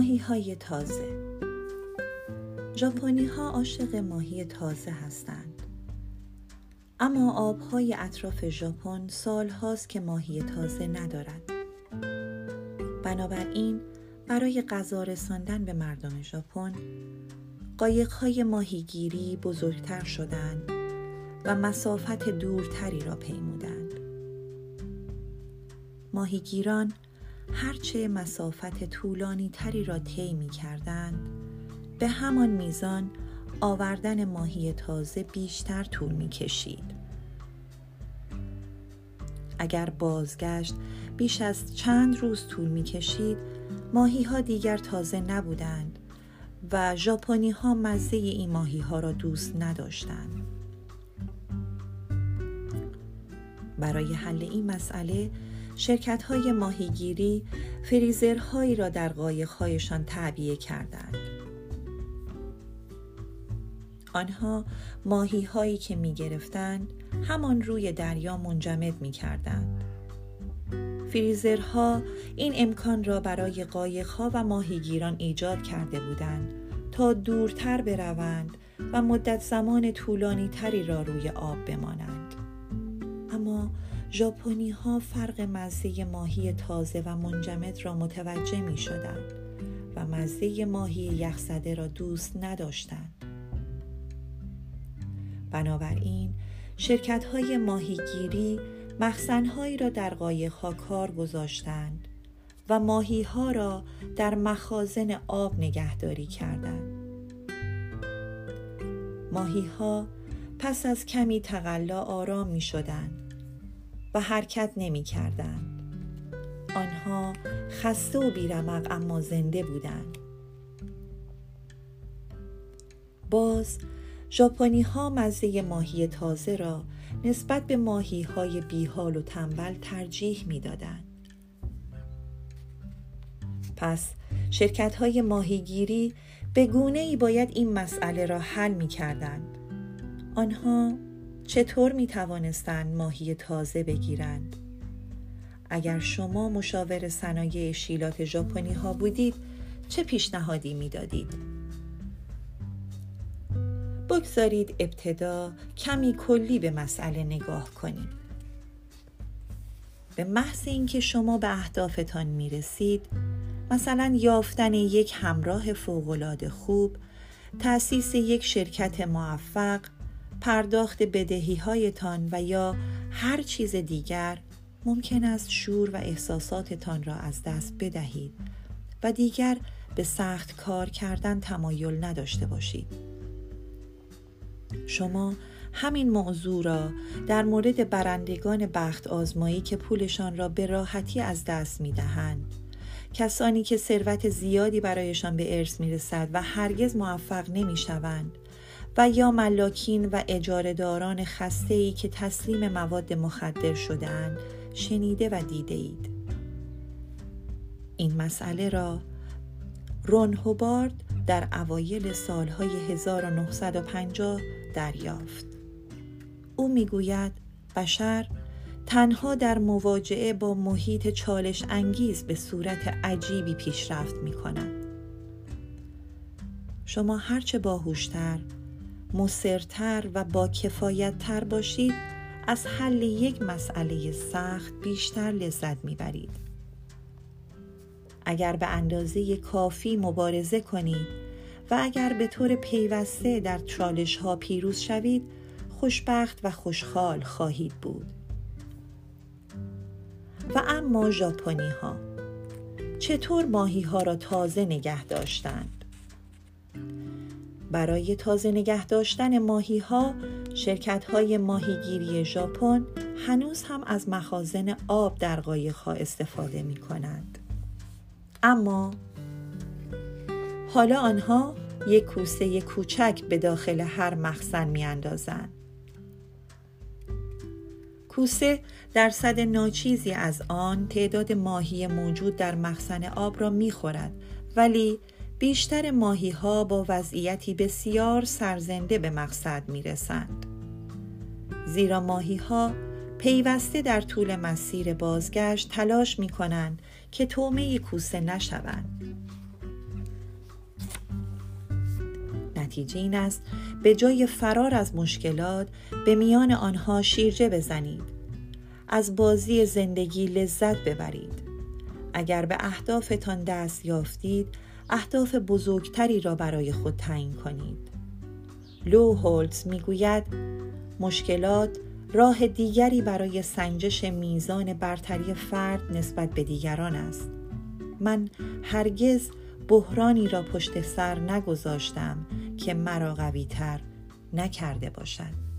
ماهی های تازه. ژاپنی ها عاشق ماهی تازه هستند. اما آبهای اطراف ژاپن سال هاست که ماهی تازه ندارد. بنابراین برای غذا رساندن به مردم ژاپن قایقهای ماهیگیری بزرگتر شدند و مسافت دورتری را پیمودند. ماهیگیران هرچه مسافت طولانی تری را طی می کردند به همان میزان آوردن ماهی تازه بیشتر طول می کشید. اگر بازگشت بیش از چند روز طول می کشید ماهی ها دیگر تازه نبودند و ژاپنی ها مزه این ماهی ها را دوست نداشتند. برای حل این مسئله شرکت های ماهیگیری فریزرهایی را در قایقهایشان تعبیه کردند. آنها ماهی هایی که می گرفتند همان روی دریا منجمد می کردند. فریزرها این امکان را برای قایقها و ماهیگیران ایجاد کرده بودند تا دورتر بروند و مدت زمان طولانی تری را روی آب بمانند. ژاپنی ها فرق مزه ماهی تازه و منجمد را متوجه می شدند و مزه ماهی یخزده را دوست نداشتند. بنابراین شرکت های ماهیگیری مخزنهایی را در قایقها کار گذاشتند و ماهی ها را در مخازن آب نگهداری کردند. ماهی ها پس از کمی تقلا آرام می شدند و حرکت نمی کردند. آنها خسته و بیرمق اما زنده بودند. باز ژاپنی ها مزه ماهی تازه را نسبت به ماهی های بیحال و تنبل ترجیح می دادند. پس شرکت های ماهیگیری به گونه ای باید این مسئله را حل می کردند. آنها چطور می توانستند ماهی تازه بگیرند؟ اگر شما مشاور صنایع شیلات ژاپنی ها بودید چه پیشنهادی می دادید؟ بگذارید ابتدا کمی کلی به مسئله نگاه کنیم. به محض اینکه شما به اهدافتان می رسید مثلا یافتن یک همراه فوقالعاده خوب تأسیس یک شرکت موفق پرداخت بدهی هایتان و یا هر چیز دیگر ممکن است شور و احساساتتان را از دست بدهید و دیگر به سخت کار کردن تمایل نداشته باشید. شما همین موضوع را در مورد برندگان بخت آزمایی که پولشان را به راحتی از دست می دهند. کسانی که ثروت زیادی برایشان به ارث می رسد و هرگز موفق نمی شوند و یا ملاکین و اجارهداران خسته ای که تسلیم مواد مخدر شدهاند شنیده و دیده اید. این مسئله را رون هوبارد در اوایل سالهای 1950 دریافت. او می‌گوید بشر تنها در مواجهه با محیط چالش انگیز به صورت عجیبی پیشرفت می کند. شما هرچه باهوشتر مصرتر و با کفایت تر باشید از حل یک مسئله سخت بیشتر لذت می‌برید. اگر به اندازه کافی مبارزه کنید و اگر به طور پیوسته در چالش ها پیروز شوید خوشبخت و خوشحال خواهید بود. و اما ژاپنی ها چطور ماهی ها را تازه نگه داشتند؟ برای تازه نگه داشتن ماهی ها شرکت های ماهیگیری ژاپن هنوز هم از مخازن آب در قایق استفاده می کنند. اما حالا آنها یک کوسه کوچک به داخل هر مخزن می اندازند. کوسه درصد ناچیزی از آن تعداد ماهی موجود در مخزن آب را می خورد ولی بیشتر ماهی ها با وضعیتی بسیار سرزنده به مقصد می رسند. زیرا ماهی ها پیوسته در طول مسیر بازگشت تلاش می کنند که تومه کوسه نشوند. نتیجه این است به جای فرار از مشکلات به میان آنها شیرجه بزنید از بازی زندگی لذت ببرید اگر به اهدافتان دست یافتید اهداف بزرگتری را برای خود تعیین کنید. لو هولتز می‌گوید مشکلات راه دیگری برای سنجش میزان برتری فرد نسبت به دیگران است. من هرگز بحرانی را پشت سر نگذاشتم که مرا قویتر نکرده باشد.